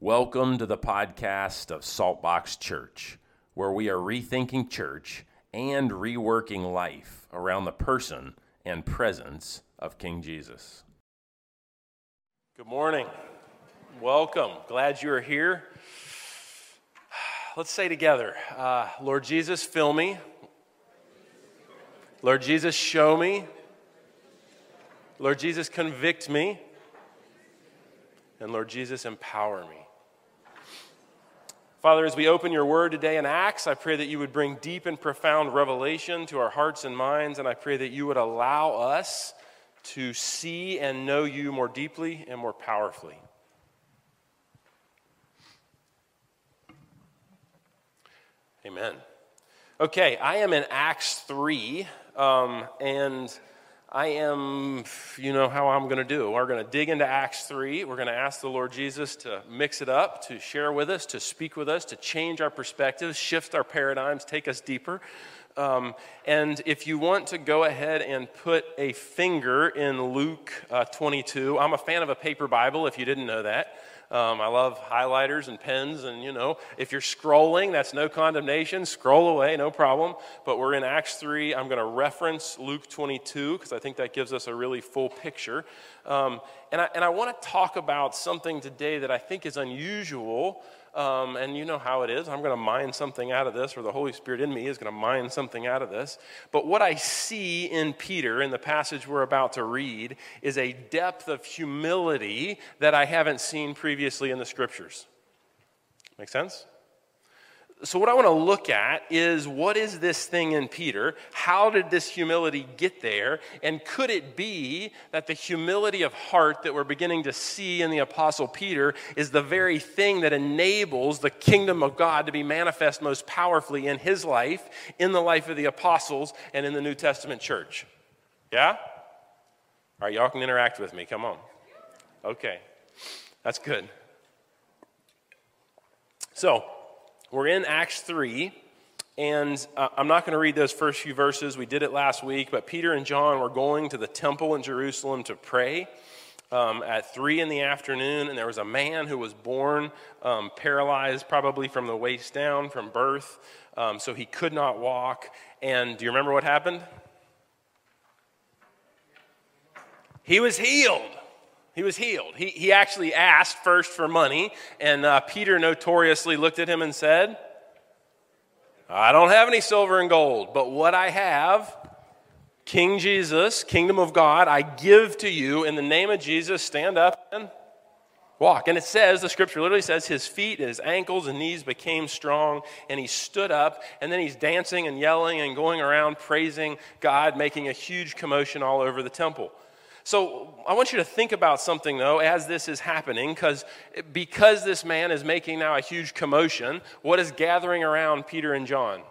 Welcome to the podcast of Saltbox Church, where we are rethinking church and reworking life around the person and presence of King Jesus. Good morning. Welcome. Glad you are here. Let's say together uh, Lord Jesus, fill me. Lord Jesus, show me. Lord Jesus, convict me. And Lord Jesus, empower me. Father, as we open your word today in Acts, I pray that you would bring deep and profound revelation to our hearts and minds, and I pray that you would allow us to see and know you more deeply and more powerfully. Amen. Okay, I am in Acts 3, um, and I am, you know how I'm going to do. We're going to dig into Acts 3. We're going to ask the Lord Jesus to mix it up, to share with us, to speak with us, to change our perspectives, shift our paradigms, take us deeper. Um, and if you want to go ahead and put a finger in Luke uh, 22, I'm a fan of a paper Bible, if you didn't know that. Um, I love highlighters and pens, and you know, if you're scrolling, that's no condemnation. Scroll away, no problem. But we're in Acts 3. I'm going to reference Luke 22 because I think that gives us a really full picture. Um, and I, and I want to talk about something today that I think is unusual um, and you know how it is. I'm going to mine something out of this, or the Holy Spirit in me is going to mine something out of this. But what I see in Peter, in the passage we're about to read, is a depth of humility that I haven't seen previously in the scriptures. Make sense? So, what I want to look at is what is this thing in Peter? How did this humility get there? And could it be that the humility of heart that we're beginning to see in the Apostle Peter is the very thing that enables the kingdom of God to be manifest most powerfully in his life, in the life of the apostles, and in the New Testament church? Yeah? All right, y'all can interact with me. Come on. Okay, that's good. So, we're in Acts 3, and uh, I'm not going to read those first few verses. We did it last week, but Peter and John were going to the temple in Jerusalem to pray. Um, at three in the afternoon, and there was a man who was born um, paralyzed, probably from the waist down, from birth, um, so he could not walk. And do you remember what happened? He was healed. He was healed. He, he actually asked first for money, and uh, Peter notoriously looked at him and said, I don't have any silver and gold, but what I have, King Jesus, kingdom of God, I give to you in the name of Jesus. Stand up and walk. And it says, the scripture literally says, his feet, his ankles, and knees became strong, and he stood up, and then he's dancing and yelling and going around praising God, making a huge commotion all over the temple. So I want you to think about something though as this is happening because because this man is making now a huge commotion, what is gathering around Peter and John?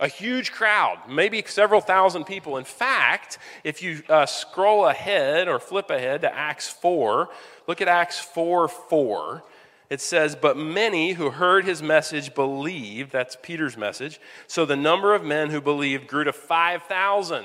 A huge crowd, maybe several thousand people. In fact, if you uh, scroll ahead or flip ahead to Acts 4, look at Acts 4 4. It says, But many who heard his message believed. That's Peter's message. So the number of men who believed grew to 5,000.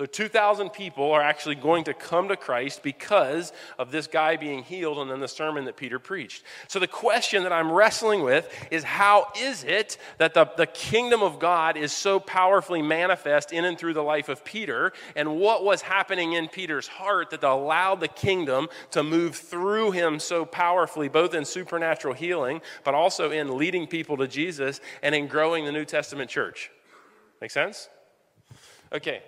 So 2,000 people are actually going to come to Christ because of this guy being healed and then the sermon that Peter preached. So the question that I'm wrestling with is how is it that the, the kingdom of God is so powerfully manifest in and through the life of Peter? And what was happening in Peter's heart that allowed the kingdom to move through him so powerfully, both in supernatural healing, but also in leading people to Jesus and in growing the New Testament church? Make sense? Okay,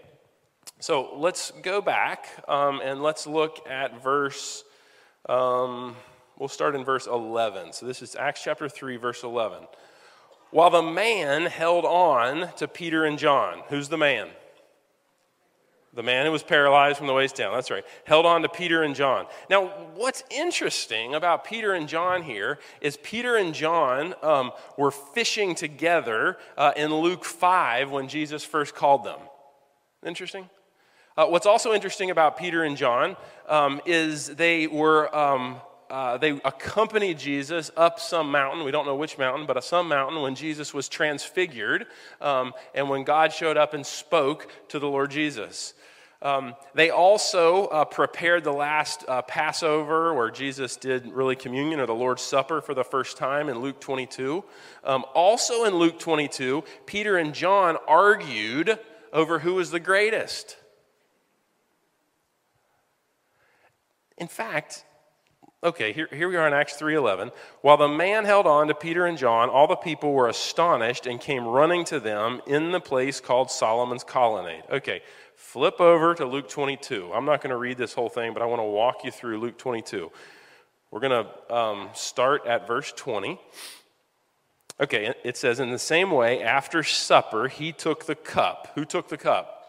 so let's go back um, and let's look at verse, um, we'll start in verse 11. So this is Acts chapter 3, verse 11. While the man held on to Peter and John, who's the man? The man who was paralyzed from the waist down. That's right. Held on to Peter and John. Now, what's interesting about Peter and John here is Peter and John um, were fishing together uh, in Luke 5 when Jesus first called them. Interesting? Uh, what's also interesting about Peter and John um, is they were. Um, uh, they accompanied Jesus up some mountain. We don't know which mountain, but a some mountain when Jesus was transfigured um, and when God showed up and spoke to the Lord Jesus. Um, they also uh, prepared the last uh, Passover, where Jesus did really communion or the Lord's Supper for the first time in Luke 22. Um, also in Luke 22, Peter and John argued over who was the greatest. In fact, okay, here, here we are in Acts 3:11. While the man held on to Peter and John, all the people were astonished and came running to them in the place called Solomon's colonnade. Okay, flip over to Luke 22. I'm not going to read this whole thing, but I want to walk you through Luke 22. We're going to um, start at verse 20. Okay, it says, In the same way, after supper, he took the cup. Who took the cup?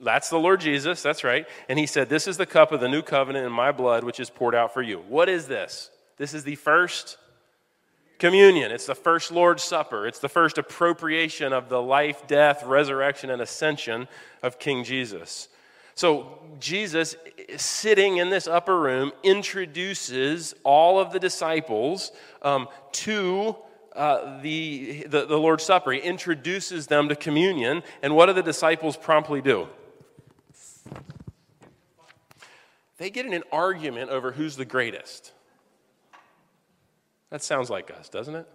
That's the Lord Jesus, that's right. And he said, This is the cup of the new covenant in my blood, which is poured out for you. What is this? This is the first communion. It's the first Lord's Supper. It's the first appropriation of the life, death, resurrection, and ascension of King Jesus. So, Jesus, sitting in this upper room, introduces all of the disciples um, to uh, the, the, the Lord's Supper. He introduces them to communion. And what do the disciples promptly do? They get in an argument over who's the greatest. That sounds like us, doesn't it?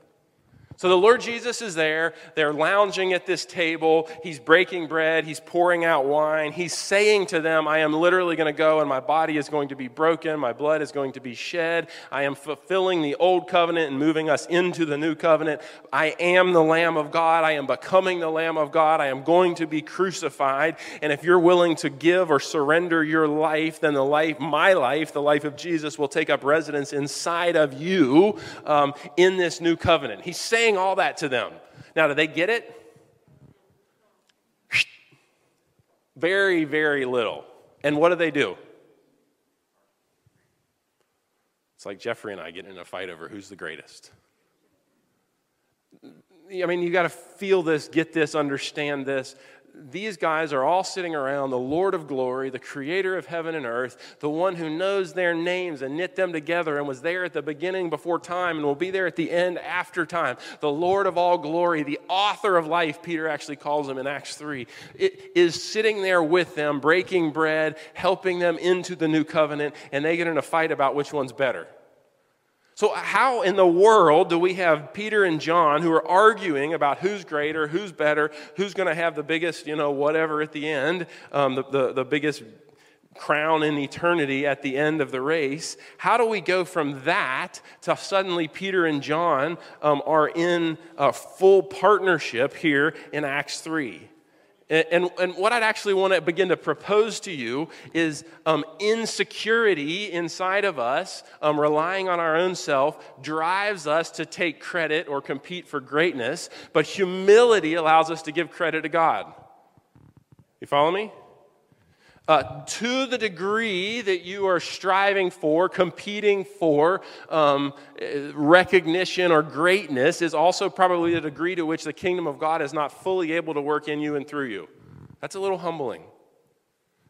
So the Lord Jesus is there. They're lounging at this table. He's breaking bread. He's pouring out wine. He's saying to them, I am literally going to go and my body is going to be broken. My blood is going to be shed. I am fulfilling the old covenant and moving us into the new covenant. I am the Lamb of God. I am becoming the Lamb of God. I am going to be crucified. And if you're willing to give or surrender your life, then the life, my life, the life of Jesus, will take up residence inside of you um, in this new covenant. He's saying, saying all that to them. Now, do they get it? Very, very little. And what do they do? It's like Jeffrey and I getting in a fight over who's the greatest. I mean, you got to feel this, get this, understand this these guys are all sitting around the Lord of glory, the creator of heaven and earth, the one who knows their names and knit them together and was there at the beginning before time and will be there at the end after time. The Lord of all glory, the author of life, Peter actually calls him in Acts 3, it is sitting there with them, breaking bread, helping them into the new covenant, and they get in a fight about which one's better. So, how in the world do we have Peter and John who are arguing about who's greater, who's better, who's going to have the biggest, you know, whatever at the end, um, the, the, the biggest crown in eternity at the end of the race? How do we go from that to suddenly Peter and John um, are in a full partnership here in Acts 3? And, and, what I'd actually want to begin to propose to you is um, insecurity inside of us, um, relying on our own self, drives us to take credit or compete for greatness, but humility allows us to give credit to God. You follow me? Uh, to the degree that you are striving for, competing for um, recognition or greatness, is also probably the degree to which the kingdom of God is not fully able to work in you and through you. That's a little humbling.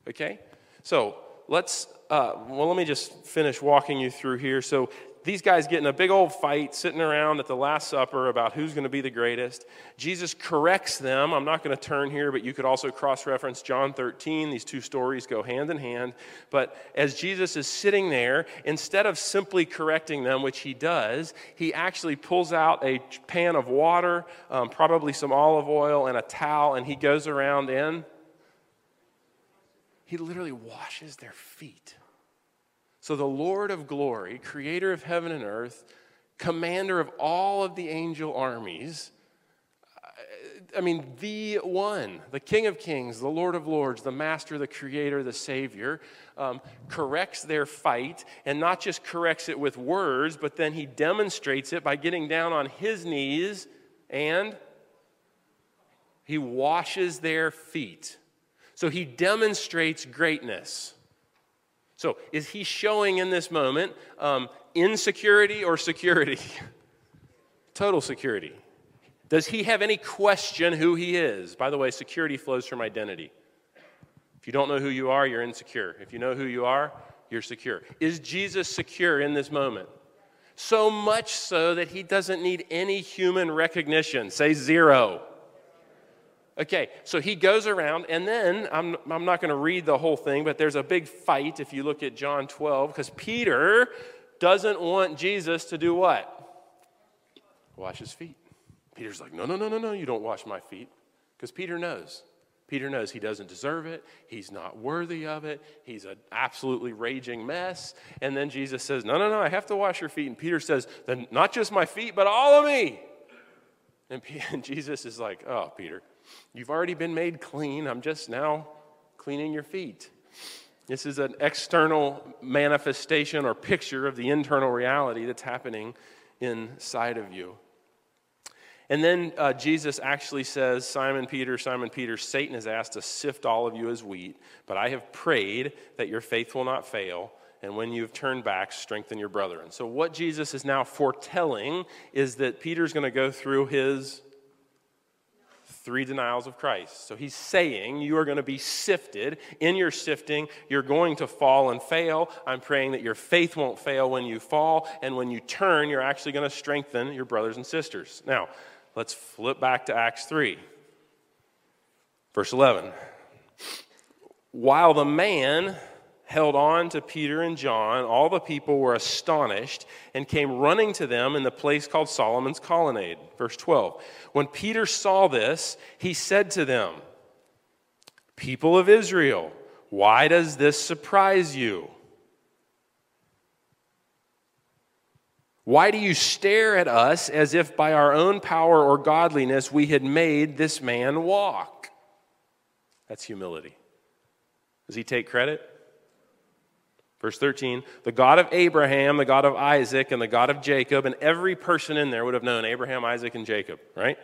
Okay? So let's, uh, well, let me just finish walking you through here. So these guys get in a big old fight sitting around at the Last Supper about who's going to be the greatest. Jesus corrects them. I'm not going to turn here, but you could also cross reference John 13. These two stories go hand in hand. But as Jesus is sitting there, instead of simply correcting them, which he does, he actually pulls out a pan of water, um, probably some olive oil, and a towel, and he goes around and he literally washes their feet. So, the Lord of glory, creator of heaven and earth, commander of all of the angel armies, I mean, the one, the King of Kings, the Lord of Lords, the Master, the Creator, the Savior, um, corrects their fight, and not just corrects it with words, but then he demonstrates it by getting down on his knees and he washes their feet. So he demonstrates greatness. So, is he showing in this moment um, insecurity or security? Total security. Does he have any question who he is? By the way, security flows from identity. If you don't know who you are, you're insecure. If you know who you are, you're secure. Is Jesus secure in this moment? So much so that he doesn't need any human recognition. Say zero. Okay, so he goes around, and then I'm, I'm not going to read the whole thing, but there's a big fight if you look at John 12, because Peter doesn't want Jesus to do what? Wash his feet. Peter's like, no, no, no, no, no, you don't wash my feet. Because Peter knows. Peter knows he doesn't deserve it. He's not worthy of it. He's an absolutely raging mess. And then Jesus says, No, no, no, I have to wash your feet. And Peter says, Then not just my feet, but all of me. And, and Jesus is like, Oh, Peter, you've already been made clean. I'm just now cleaning your feet. This is an external manifestation or picture of the internal reality that's happening inside of you. And then uh, Jesus actually says, Simon Peter, Simon Peter, Satan has asked to sift all of you as wheat, but I have prayed that your faith will not fail. And when you've turned back, strengthen your brother. And so, what Jesus is now foretelling is that Peter's going to go through his three denials of Christ. So he's saying you are going to be sifted. In your sifting, you're going to fall and fail. I'm praying that your faith won't fail when you fall. And when you turn, you're actually going to strengthen your brothers and sisters. Now, let's flip back to Acts 3, verse 11. While the man held on to Peter and John, all the people were astonished and came running to them in the place called Solomon's Colonnade. Verse 12. When Peter saw this, he said to them, People of Israel, why does this surprise you? Why do you stare at us as if by our own power or godliness we had made this man walk? That's humility. Does he take credit? Verse 13, the God of Abraham, the God of Isaac, and the God of Jacob, and every person in there would have known Abraham, Isaac, and Jacob, right?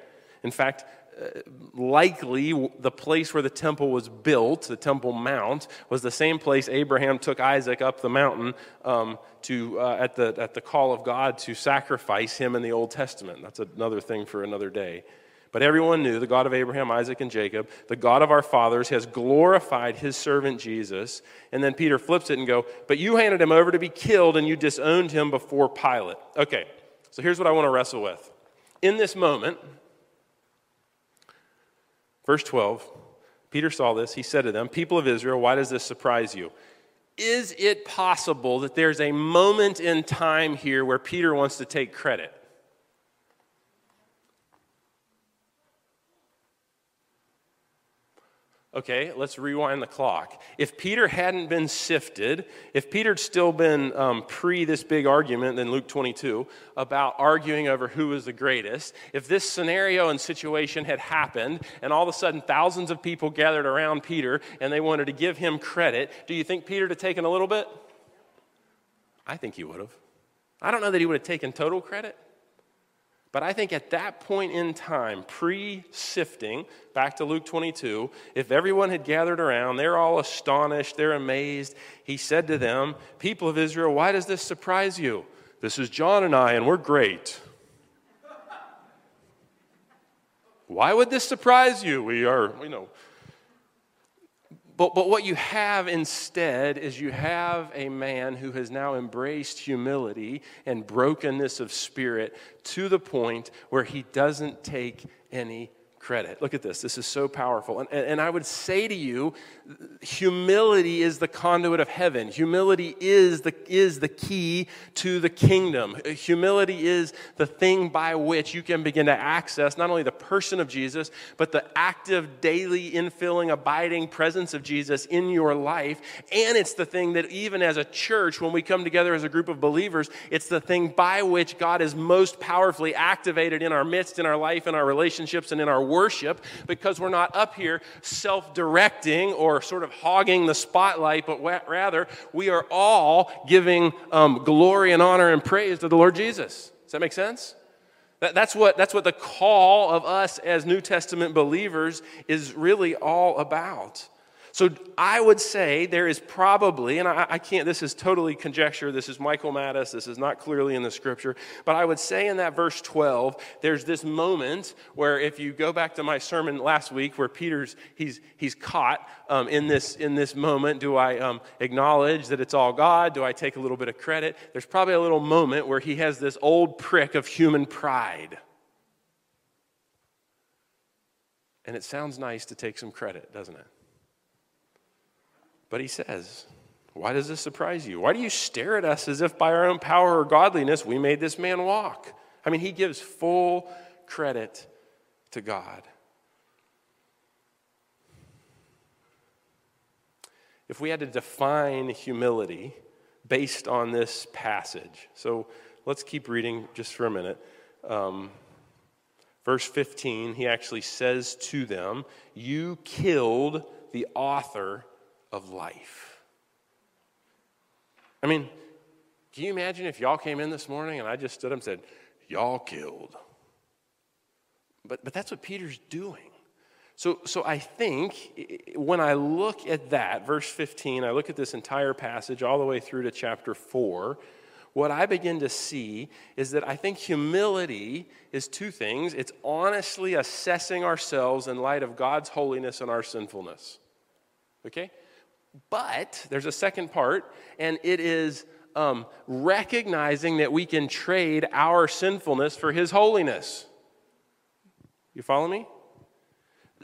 In fact, uh, likely the place where the temple was built, the Temple Mount, was the same place Abraham took Isaac up the mountain um, to, uh, at, the, at the call of God to sacrifice him in the Old Testament. That's another thing for another day. But everyone knew the God of Abraham, Isaac, and Jacob, the God of our fathers, has glorified his servant Jesus. And then Peter flips it and go, But you handed him over to be killed and you disowned him before Pilate. Okay, so here's what I want to wrestle with. In this moment, verse 12, Peter saw this. He said to them, People of Israel, why does this surprise you? Is it possible that there's a moment in time here where Peter wants to take credit? Okay, let's rewind the clock. If Peter hadn't been sifted, if Peter'd still been um, pre this big argument in Luke 22 about arguing over who was the greatest, if this scenario and situation had happened and all of a sudden thousands of people gathered around Peter and they wanted to give him credit, do you think Peter would have taken a little bit? I think he would have. I don't know that he would have taken total credit. But I think at that point in time, pre sifting, back to Luke 22, if everyone had gathered around, they're all astonished, they're amazed. He said to them, People of Israel, why does this surprise you? This is John and I, and we're great. Why would this surprise you? We are, you know, but, but what you have instead is you have a man who has now embraced humility and brokenness of spirit to the point where he doesn't take any credit. Look at this. This is so powerful. And, and I would say to you, humility is the conduit of heaven. Humility is the, is the key to the kingdom. Humility is the thing by which you can begin to access not only the person of Jesus, but the active, daily, infilling, abiding presence of Jesus in your life. And it's the thing that, even as a church, when we come together as a group of believers, it's the thing by which God is most powerfully activated in our midst, in our life, in our relationships, and in our worship because we're not up here self directing or sort of hogging the spotlight, but rather we are all giving um, glory and honor and praise to the Lord Jesus. Does that make sense? That, that's, what, that's what the call of us as New Testament believers is really all about. So I would say there is probably, and I, I, can't, this is totally conjecture, this is Michael Mattis, this is not clearly in the scripture, but I would say in that verse 12, there's this moment where if you go back to my sermon last week where Peter's, he's, he's caught um, in, this, in this moment. Do I um, acknowledge that it's all God? Do I take a little bit of credit? There's probably a little moment where he has this old prick of human pride. And it sounds nice to take some credit, doesn't it? But he says, Why does this surprise you? Why do you stare at us as if by our own power or godliness we made this man walk? I mean, he gives full credit to God. If we had to define humility based on this passage, so let's keep reading just for a minute. Um, verse 15, he actually says to them, You killed the author of life. I mean, can you imagine if y'all came in this morning and I just stood up and said, Y'all killed? But, but that's what Peter's doing. So, so I think when I look at that, verse 15, I look at this entire passage all the way through to chapter 4, what I begin to see is that I think humility is two things. It's honestly assessing ourselves in light of God's holiness and our sinfulness. Okay? But there's a second part, and it is um, recognizing that we can trade our sinfulness for His holiness. You follow me?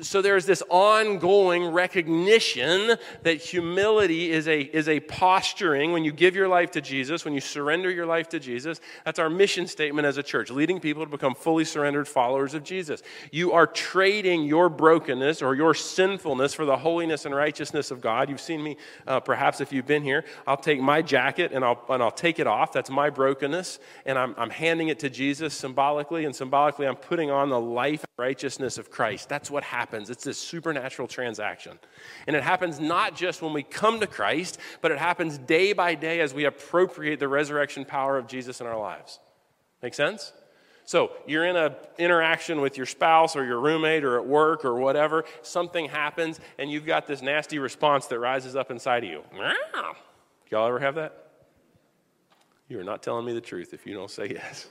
So there's this ongoing recognition that humility is a, is a posturing when you give your life to Jesus, when you surrender your life to Jesus. That's our mission statement as a church, leading people to become fully surrendered followers of Jesus. You are trading your brokenness or your sinfulness for the holiness and righteousness of God. You've seen me, uh, perhaps if you've been here, I'll take my jacket and I'll, and I'll take it off. That's my brokenness. And I'm, I'm handing it to Jesus symbolically, and symbolically, I'm putting on the life righteousness of Christ. That's what happens. It's this supernatural transaction. And it happens not just when we come to Christ, but it happens day by day as we appropriate the resurrection power of Jesus in our lives. Make sense? So you're in an interaction with your spouse or your roommate or at work or whatever, something happens, and you've got this nasty response that rises up inside of you. Y'all ever have that? You are not telling me the truth if you don't say yes.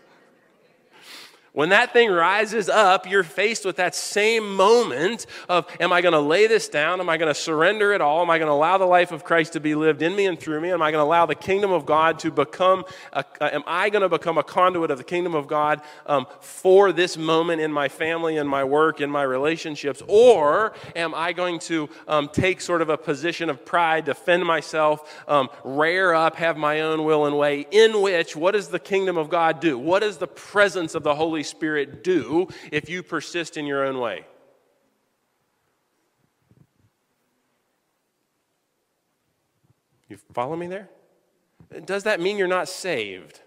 When that thing rises up, you're faced with that same moment of, am I going to lay this down? Am I going to surrender it all? Am I going to allow the life of Christ to be lived in me and through me? Am I going to allow the kingdom of God to become, a, am I going to become a conduit of the kingdom of God um, for this moment in my family, in my work, in my relationships? Or am I going to um, take sort of a position of pride, defend myself, um, rear up, have my own will and way, in which, what does the kingdom of God do? What does the presence of the Holy Holy Spirit do if you persist in your own way? You follow me there? Does that mean you're not saved?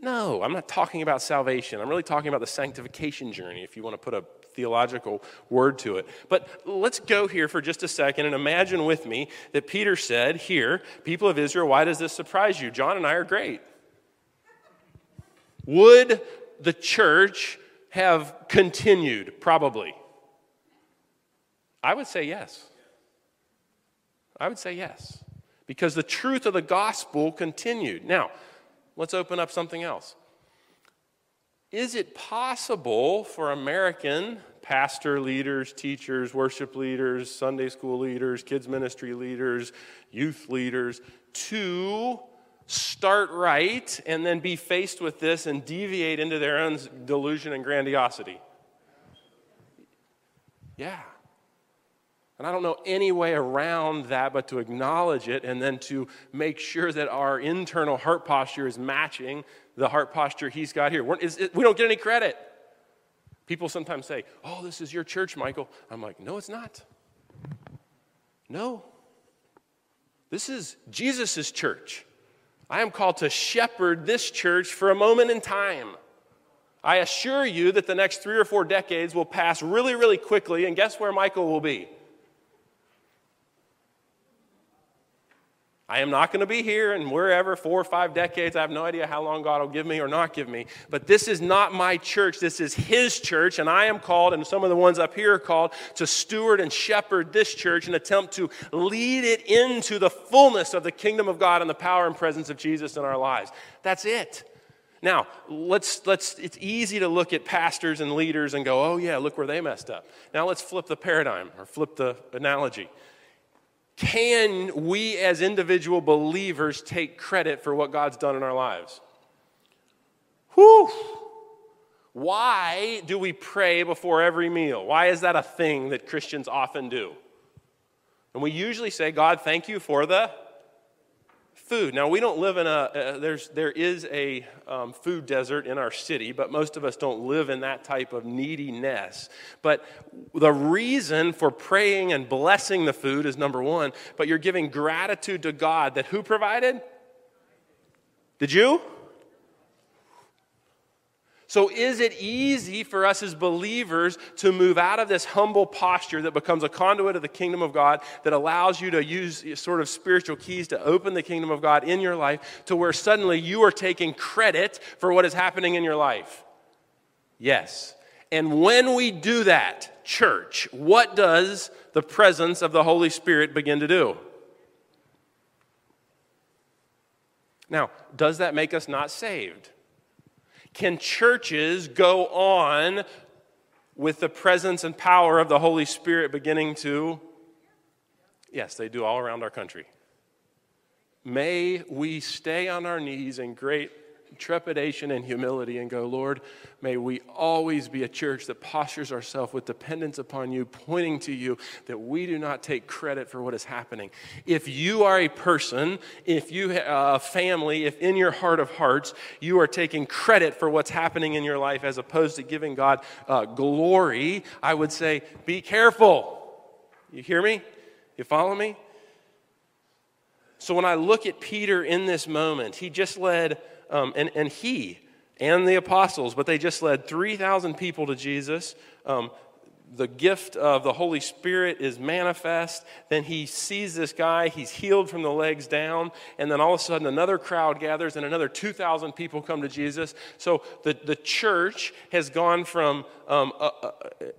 No, I'm not talking about salvation. I'm really talking about the sanctification journey, if you want to put a theological word to it. But let's go here for just a second and imagine with me that Peter said, Here, people of Israel, why does this surprise you? John and I are great. Would the church have continued? Probably. I would say yes. I would say yes. Because the truth of the gospel continued. Now, let's open up something else. Is it possible for American pastor leaders, teachers, worship leaders, Sunday school leaders, kids ministry leaders, youth leaders to start right and then be faced with this and deviate into their own delusion and grandiosity? Yeah. And I don't know any way around that but to acknowledge it and then to make sure that our internal heart posture is matching the heart posture he's got here. Is, we don't get any credit. People sometimes say, Oh, this is your church, Michael. I'm like, No, it's not. No. This is Jesus' church. I am called to shepherd this church for a moment in time. I assure you that the next three or four decades will pass really, really quickly, and guess where Michael will be? I am not going to be here and wherever, four or five decades. I have no idea how long God will give me or not give me. But this is not my church. This is His church. And I am called, and some of the ones up here are called, to steward and shepherd this church and attempt to lead it into the fullness of the kingdom of God and the power and presence of Jesus in our lives. That's it. Now, let's, let's, it's easy to look at pastors and leaders and go, oh, yeah, look where they messed up. Now, let's flip the paradigm or flip the analogy can we as individual believers take credit for what God's done in our lives? Whew! Why do we pray before every meal? Why is that a thing that Christians often do? And we usually say, God, thank you for the food. Now, we don't live in a, uh, there's, there is a um, food desert in our city, but most of us don't live in that type of neediness. But the reason for praying and blessing the food is number one, but you're giving gratitude to God that who provided? Did you? So, is it easy for us as believers to move out of this humble posture that becomes a conduit of the kingdom of God that allows you to use sort of spiritual keys to open the kingdom of God in your life to where suddenly you are taking credit for what is happening in your life? Yes. And when we do that, church, what does the presence of the Holy Spirit begin to do? Now, does that make us not saved? Can churches go on with the presence and power of the Holy Spirit beginning to? Yes, they do all around our country. May we stay on our knees in great trepidation and humility and go, Lord, may we always be a church that postures ourselves with dependence upon you, pointing to you, that we do not take credit for what is happening. If you are a person, if you are a family, if in your heart of hearts you are taking credit for what's happening in your life as opposed to giving God uh, glory, I would say, be careful. You hear me? You follow me? So when I look at Peter in this moment, he just led um, and, and he and the apostles, but they just led 3,000 people to Jesus. Um, the gift of the Holy Spirit is manifest. Then he sees this guy, he's healed from the legs down, and then all of a sudden another crowd gathers and another 2,000 people come to Jesus. So the, the church has gone from um, a, a,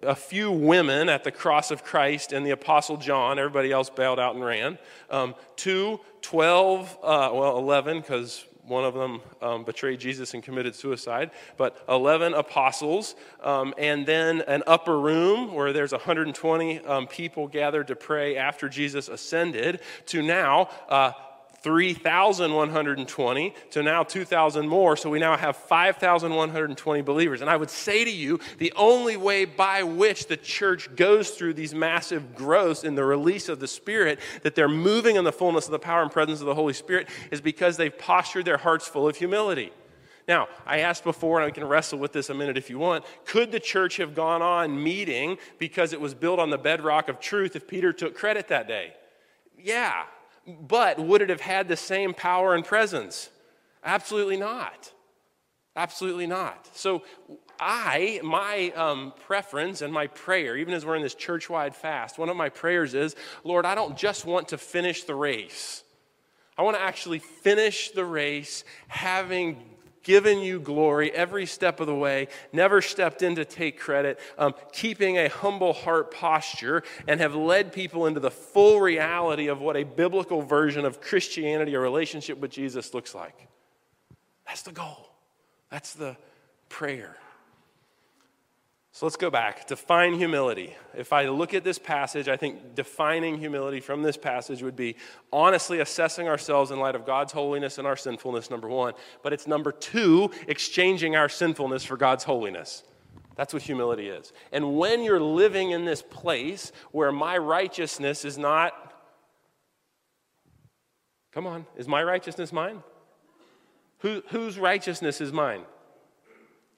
a, few women at the cross of Christ and the Apostle John, everybody else bailed out and ran, um, to 12, uh, well, 11, because one of them um, betrayed Jesus and committed suicide, but 11 apostles, um, and then an upper room where there's 120 um, people gathered to pray after Jesus ascended, to now uh, 3,120 to now 2,000 more. So we now have 5,120 believers. And I would say to you, the only way by which the church goes through these massive growths in the release of the Spirit, that they're moving in the fullness of the power and presence of the Holy Spirit, is because they've postured their hearts full of humility. Now, I asked before, and I can wrestle with this a minute if you want. Could the church have gone on meeting because it was built on the bedrock of truth if Peter took credit that day? Yeah, but would it have had the same power and presence? Absolutely not. Absolutely not. So, I, my um, preference and my prayer, even as we're in this church wide fast, one of my prayers is Lord, I don't just want to finish the race. I want to actually finish the race having given you glory every step of the way, never stepped in to take credit, um, keeping a humble heart posture, and have led people into the full reality of what a biblical version of Christianity, a relationship with Jesus, looks like. That's the goal. That's the prayer. So let's go back. Define humility. If I look at this passage, I think defining humility from this passage would be honestly assessing ourselves in light of God's holiness and our sinfulness, number one. But it's number two, exchanging our sinfulness for God's holiness. That's what humility is. And when you're living in this place where my righteousness is not, come on, is my righteousness mine? Who, whose righteousness is mine?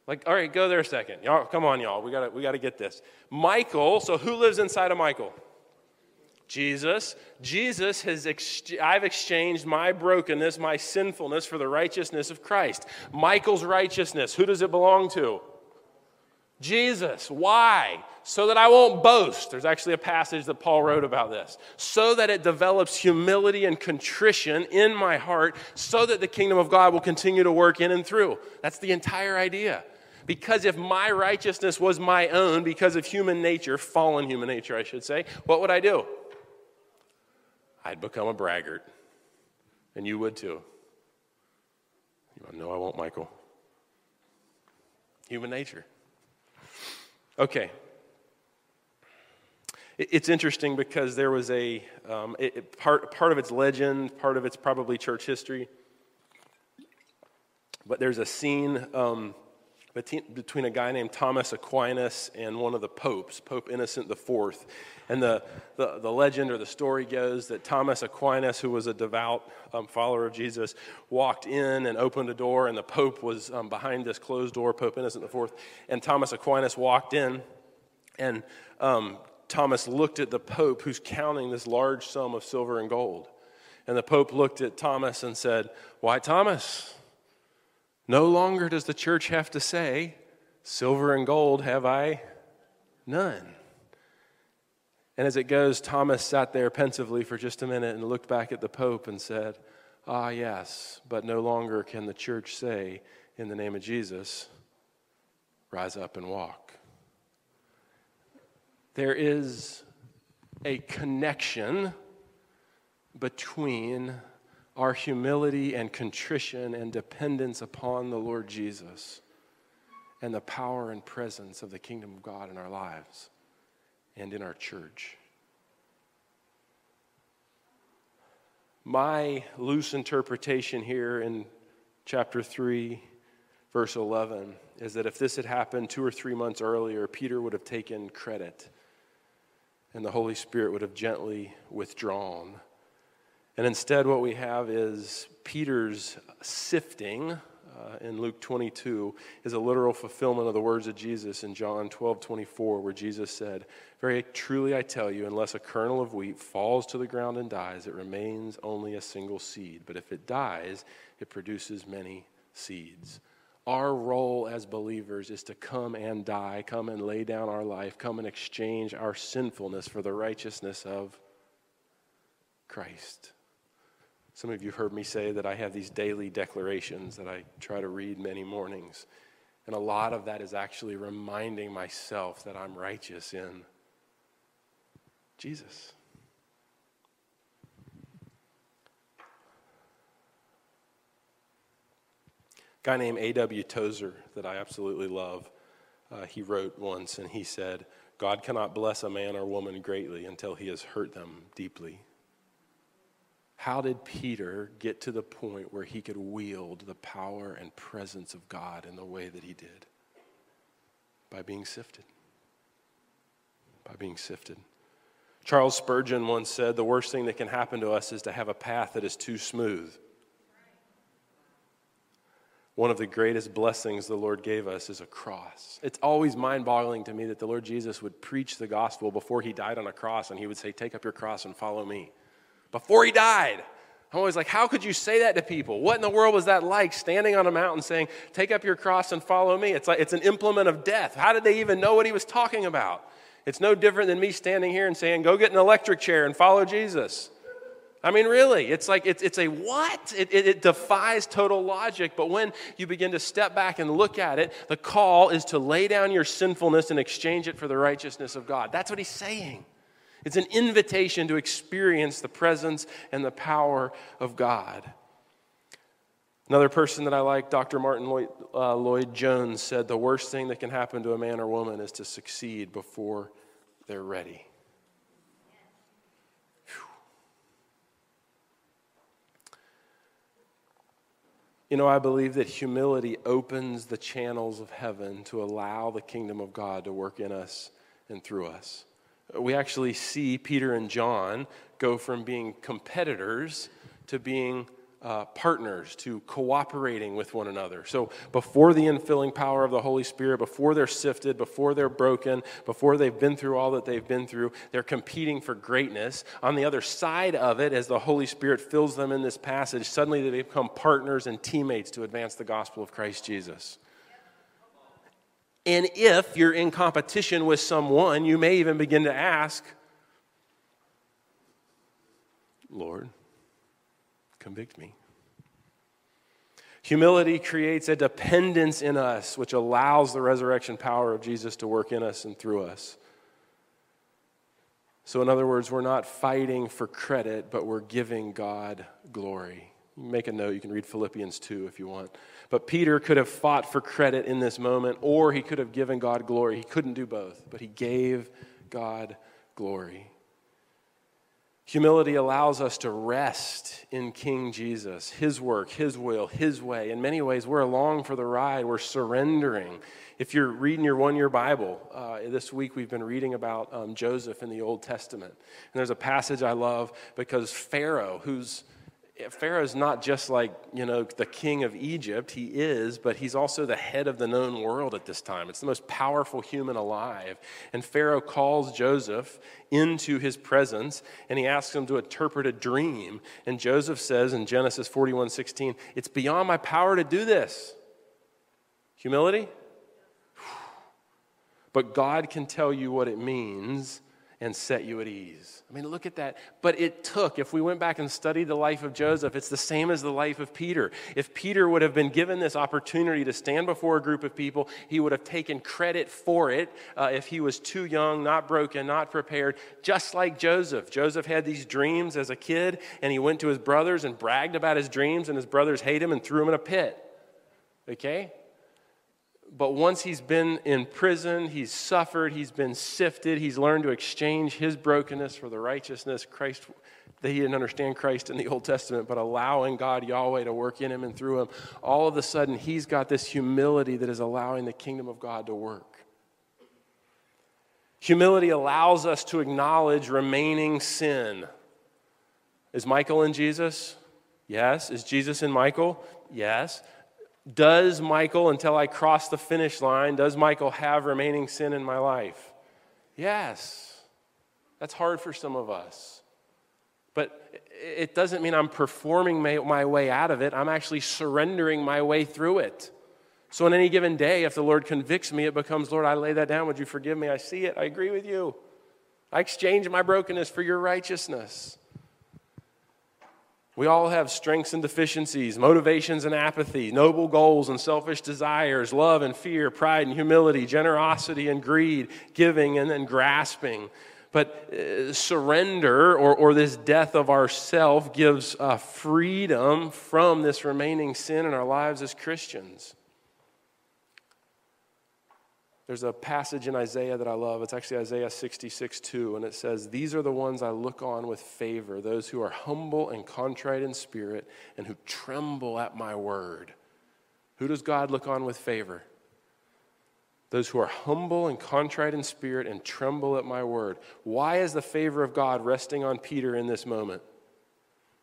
Like, all right, go there a second. Y'all, come on, y'all. We gotta, we gotta get this. Michael, so who lives inside of Michael? Jesus. Jesus has, ex- I've exchanged my brokenness, my sinfulness for the righteousness of Christ. Michael's righteousness, who does it belong to? Jesus. Why? So that I won't boast. There's actually a passage that Paul wrote about this. So that it develops humility and contrition in my heart, so that the kingdom of God will continue to work in and through. That's the entire idea. Because if my righteousness was my own, because of human nature, fallen human nature, I should say, what would I do? I'd become a braggart. And you would too. You know, I won't, Michael. Human nature. Okay. It's interesting because there was a um, it, part, part of its legend, part of its probably church history. But there's a scene um, between a guy named Thomas Aquinas and one of the popes, Pope Innocent IV. And the, the, the legend or the story goes that Thomas Aquinas, who was a devout um, follower of Jesus, walked in and opened a door, and the Pope was um, behind this closed door, Pope Innocent IV. And Thomas Aquinas walked in, and um, Thomas looked at the Pope, who's counting this large sum of silver and gold. And the Pope looked at Thomas and said, Why, Thomas? No longer does the church have to say, Silver and gold have I none. And as it goes, Thomas sat there pensively for just a minute and looked back at the Pope and said, Ah, yes, but no longer can the church say, in the name of Jesus, rise up and walk. There is a connection between our humility and contrition and dependence upon the Lord Jesus and the power and presence of the kingdom of God in our lives and in our church. My loose interpretation here in chapter 3, verse 11, is that if this had happened two or three months earlier, Peter would have taken credit and the Holy Spirit would have gently withdrawn and instead, what we have is Peter's sifting uh, in Luke 22 is a literal fulfillment of the words of Jesus in John 12 24, where Jesus said, Very truly I tell you, unless a kernel of wheat falls to the ground and dies, it remains only a single seed. But if it dies, it produces many seeds. Our role as believers is to come and die, come and lay down our life, come and exchange our sinfulness for the righteousness of Christ. Some of you heard me say that I have these daily declarations that I try to read many mornings. And a lot of that is actually reminding myself that I'm righteous in Jesus. A guy named A.W. Tozer, that I absolutely love, uh, he wrote once and he said, God cannot bless a man or woman greatly until he has hurt them deeply. How did Peter get to the point where he could wield the power and presence of God in the way that he did? By being sifted. By being sifted. Charles Spurgeon once said the worst thing that can happen to us is to have a path that is too smooth. One of the greatest blessings the Lord gave us is a cross. It's always mind boggling to me that the Lord Jesus would preach the gospel before he died on a cross and he would say, Take up your cross and follow me before he died. I'm always like, how could you say that to people? What in the world was that like, standing on a mountain saying, Take up your cross and follow me? It's like it's an implement of death. How did they even know what he was talking about? It's no different than me standing here and saying, Go get an electric chair and follow Jesus. I mean, really, it's like it's, it's a what? It, it, it defies total logic. But when you begin to step back and look at it, the call is to lay down your sinfulness and exchange it for the righteousness of God. That's what he's saying. It's an invitation to experience the presence and the power of God. Another person that I like, Dr. Martyn Lloyd, uh, Lloyd Jones, said the worst thing that can happen to a man or woman is to succeed before they're ready. You know, I believe that humility opens the channels of heaven to allow the kingdom of God to work in us and through us we actually see Peter and John go from being competitors to being uh, partners, to cooperating with one another. So, before the infilling power of the Holy Spirit, before they're sifted, before they're broken, before they've been through all that they've been through, they're competing for greatness. On the other side of it, as the Holy Spirit fills them in this passage, suddenly they become partners and teammates to advance the gospel of Christ Jesus. And if you're in competition with someone, you may even begin to ask, Lord, convict me. Humility creates a dependence in us, which allows the resurrection power of Jesus to work in us and through us. So, in other words, we're not fighting for credit, but we're giving God glory. Make a note. You can read Philippians 2 if you want. But Peter could have fought for credit in this moment, or he could have given God glory. He couldn't do both, but he gave God glory. Humility allows us to rest in King Jesus, His work, His will, His way. In many ways, we're along for the ride. We're surrendering. If you're reading your one year Bible, uh, this week we've been reading about um, Joseph in the Old Testament. And there's a passage I love because Pharaoh, who's Pharaoh is not just like, you know, the king of Egypt. He is, but he's also the head of the known world at this time. It's the most powerful human alive. And Pharaoh calls Joseph into his presence and he asks him to interpret a dream. And Joseph says in Genesis 41 16, It's beyond my power to do this. Humility? But God can tell you what it means and set you at ease. I mean, look at that. But it took, if we went back and studied the life of Joseph, it's the same as the life of Peter. If Peter would have been given this opportunity to stand before a group of people, he would have taken credit for it uh, if he was too young, not broken, not prepared, just like Joseph. Joseph had these dreams as a kid, and he went to his brothers and bragged about his dreams, and his brothers hate him and threw him in a pit. Okay? But once he's been in prison, he's suffered, he's been sifted, he's learned to exchange his brokenness for the righteousness Christ that he didn't understand Christ in the Old Testament, but allowing God Yahweh to work in him and through him, all of a sudden he's got this humility that is allowing the kingdom of God to work. Humility allows us to acknowledge remaining sin. Is Michael in Jesus? Yes. Is Jesus in Michael? Yes. Does Michael, until I cross the finish line, does Michael have remaining sin in my life? Yes. That's hard for some of us. But it doesn't mean I'm performing my, way out of it. I'm actually surrendering my way through it. So, on any given day, if the Lord convicts me, it becomes, Lord, I lay that down. Would you forgive me? I see it. I agree with you. I exchange my brokenness for your righteousness. We all have strengths and deficiencies, motivations and apathy, noble goals and selfish desires, love and fear, pride and humility, generosity and greed, giving and then grasping. But uh, surrender or, or this death of ourself gives uh, freedom from this remaining sin in our lives as Christians. There's a passage in Isaiah that I love. It's actually Isaiah 66 2, and it says, These are the ones I look on with favor, those who are humble and contrite in spirit and who tremble at my word. Who does God look on with favor? Those who are humble and contrite in spirit and tremble at my word. Why is the favor of God resting on Peter in this moment?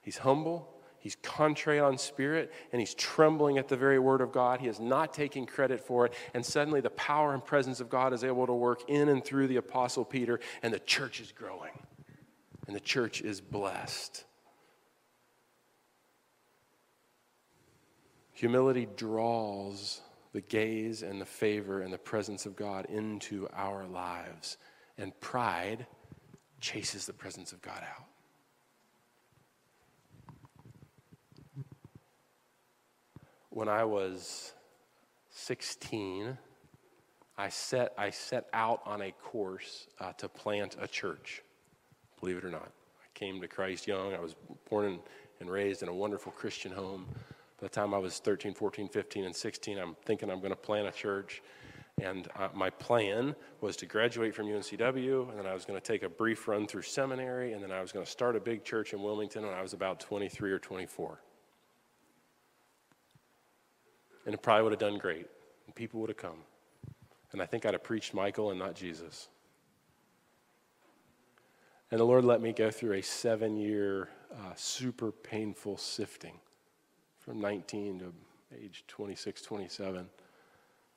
He's humble, He's contrite on spirit and he's trembling at the very word of God. He is not taking credit for it. And suddenly the power and presence of God is able to work in and through the Apostle Peter, and the church is growing. And the church is blessed. Humility draws the gaze and the favor and the presence of God into our lives, and pride chases the presence of God out. When I was 16, I set, I set out on a course uh, to plant a church, believe it or not. I came to Christ young. I was born and, and raised in a wonderful Christian home. By the time I was 13, 14, 15, and 16, I'm thinking I'm going to plant a church. And uh, my plan was to graduate from UNCW, and then I was going to take a brief run through seminary, and then I was going to start a big church in Wilmington when I was about 23 or 24 and it probably would have done great, and people would have come. And I think I'd have preached Michael and not Jesus. And the Lord let me go through a seven year, uh, super painful sifting from 19 to age 26, 27,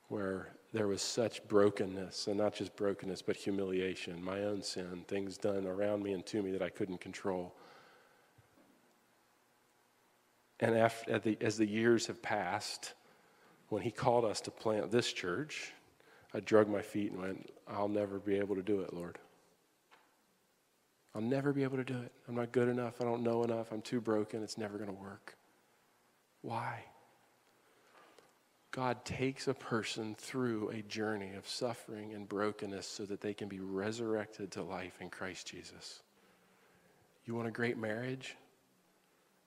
where there was such brokenness, and not just brokenness, but humiliation, my own sin, things done around me and to me that I couldn't control. And after, the, as the years have passed, when he called us to plant this church, I drug my feet and went, I'll never be able to do it, Lord. I'll never be able to do it. I'm not good enough. I don't know enough. I'm too broken. It's never going to work. Why? God takes a person through a journey of suffering and brokenness so that they can be resurrected to life in Christ Jesus. You want a great marriage?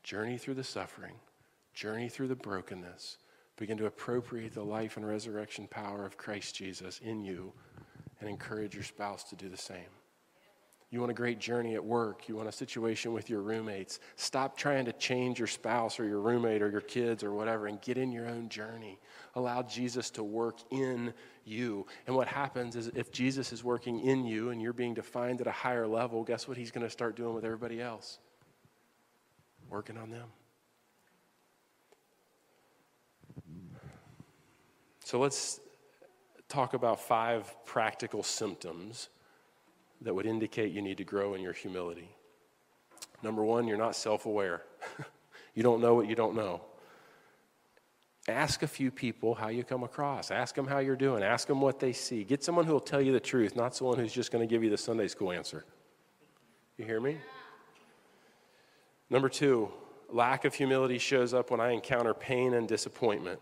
Journey through the suffering, journey through the brokenness, Begin to appropriate the life and resurrection power of Christ Jesus in you and encourage your spouse to do the same. You want a great journey at work. You want a situation with your roommates. Stop trying to change your spouse or your roommate or your kids or whatever and get in your own journey. Allow Jesus to work in you. And what happens is if Jesus is working in you and you're being defined at a higher level, guess what he's going to start doing with everybody else? Working on them. So let's talk about five practical symptoms that would indicate you need to grow in your humility. Number one, you're not self aware. you don't know what you don't know. Ask a few people how you come across. Ask them how you're doing. Ask them what they see. Get someone who will tell you the truth, not someone who's just going to give you the Sunday school answer. You hear me? Number two, lack of humility shows up when I encounter pain and disappointment.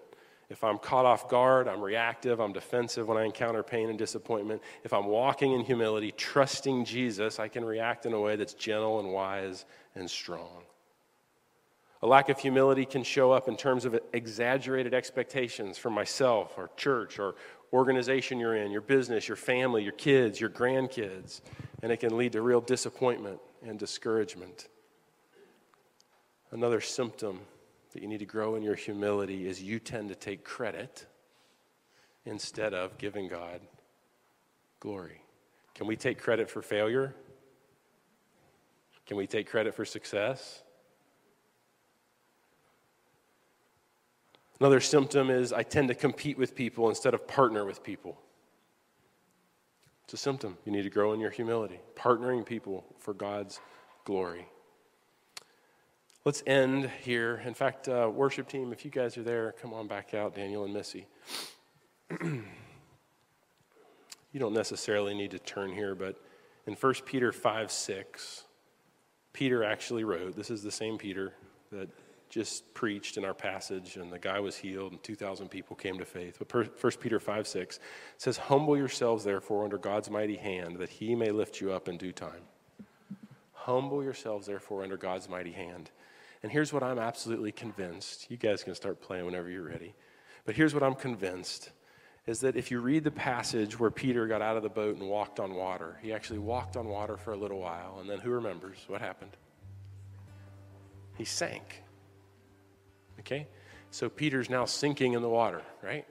If I'm caught off guard, I'm reactive, I'm defensive when I encounter pain and disappointment. If I'm walking in humility, trusting Jesus, I can react in a way that's gentle and wise and strong. A lack of humility can show up in terms of exaggerated expectations from myself or church or organization you're in, your business, your family, your kids, your grandkids, and it can lead to real disappointment and discouragement. Another symptom that you need to grow in your humility is you tend to take credit instead of giving God glory. Can we take credit for failure? Can we take credit for success? Another symptom is I tend to compete with people instead of partner with people. It's a symptom. You need to grow in your humility, partnering people for God's glory. Let's end here. In fact, uh, worship team, if you guys are there, come on back out, Daniel and Missy. you don't necessarily need to turn here, but in 1 Peter 5 6, Peter actually wrote, this is the same Peter that just preached in our passage, and the guy was healed, and 2,000 people came to faith. But 1 Peter 5 6 says, Humble yourselves, therefore, under God's mighty hand, that he may lift you up in due time. Humble yourselves, therefore, under God's mighty hand. And here's what I'm absolutely convinced. You guys can start playing whenever you're ready. But here's what I'm convinced is that if you read the passage where Peter got out of the boat and walked on water, he actually walked on water for a little while. And then who remembers what happened? He sank. Okay? So Peter's now sinking in the water, right?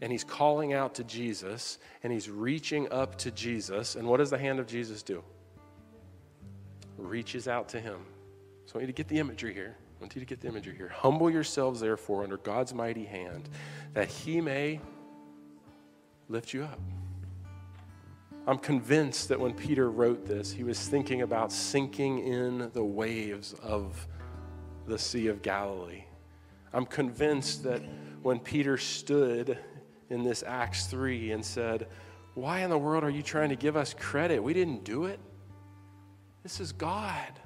And he's calling out to Jesus and he's reaching up to Jesus. And what does the hand of Jesus do? Reaches out to him. So I want you to get the imagery here. I want you to get the imagery here. Humble yourselves, therefore, under God's mighty hand, that he may lift you up. I'm convinced that when Peter wrote this, he was thinking about sinking in the waves of the Sea of Galilee. I'm convinced that when Peter stood in this Acts 3 and said, Why in the world are you trying to give us credit? We didn't do it. This is God.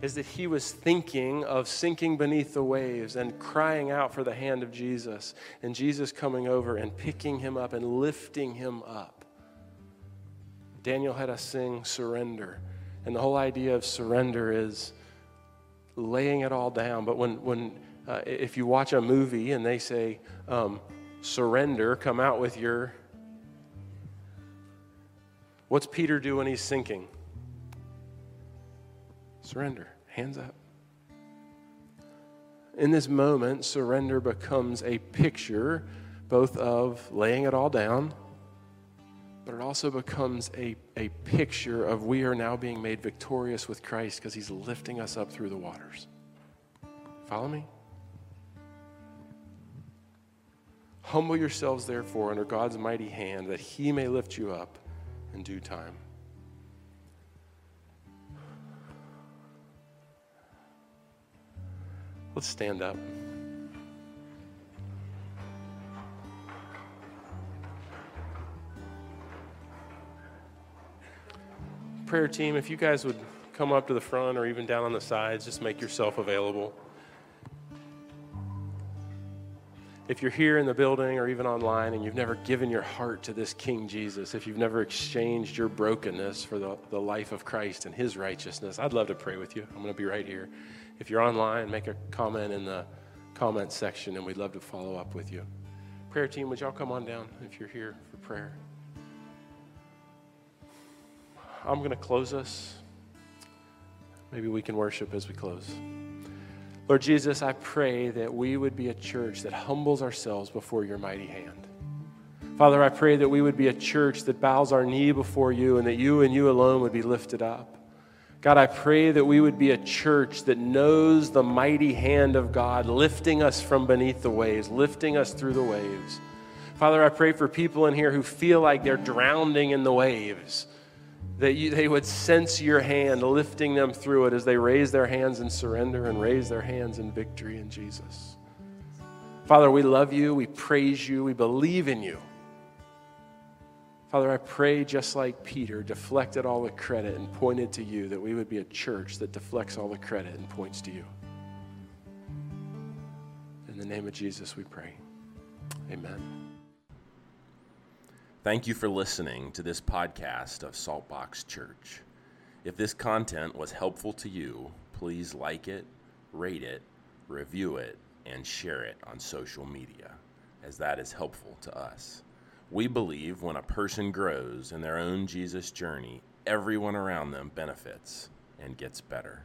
Is that he was thinking of sinking beneath the waves and crying out for the hand of Jesus, and Jesus coming over and picking him up and lifting him up. Daniel had us sing surrender. And the whole idea of surrender is laying it all down. But when, when uh, if you watch a movie and they say, um, surrender, come out with your. What's Peter do when he's sinking? Surrender, hands up. In this moment, surrender becomes a picture both of laying it all down, but it also becomes a, a picture of we are now being made victorious with Christ because he's lifting us up through the waters. Follow me? Humble yourselves, therefore, under God's mighty hand, that he may lift you up in due time. Let's stand up. Prayer team, if you guys would come up to the front or even down on the sides, just make yourself available. if you're here in the building or even online and you've never given your heart to this King Jesus, if you've never exchanged your brokenness for the, the life of Christ and his righteousness, I'd love to pray with you. I'm going to be right here. If you're online, make a comment in the comment section and we'd love to follow up with you. Prayer team, would y'all come on down if you're here for prayer? I'm going to close us. Maybe we can worship as we close. Lord Jesus, I pray that we would be a church that humbles ourselves before your mighty hand. Father, I pray that we would be a church that bows our knee before you and that you and you alone would be lifted up. God, I pray that we would be a church that knows the mighty hand of God lifting us from beneath the waves, lifting us through the waves. Father, I pray for people in here who feel like they're drowning in the waves, that you, they would sense your hand lifting them through it as they raise their hands in surrender and raise their hands in victory in Jesus. Father, we love you, we praise you, we believe in you. Father, I pray just like Peter deflected all the credit and pointed to you, that we would be a church that deflects all the credit and points to you. In the name of Jesus, we pray. Amen. Thank you for listening to this podcast of Saltbox Church. If this content was helpful to you, please like it, rate it, review it, and share it on social media, as that is helpful to us. We believe when a person grows in their own Jesus journey, everyone around them benefits and gets better.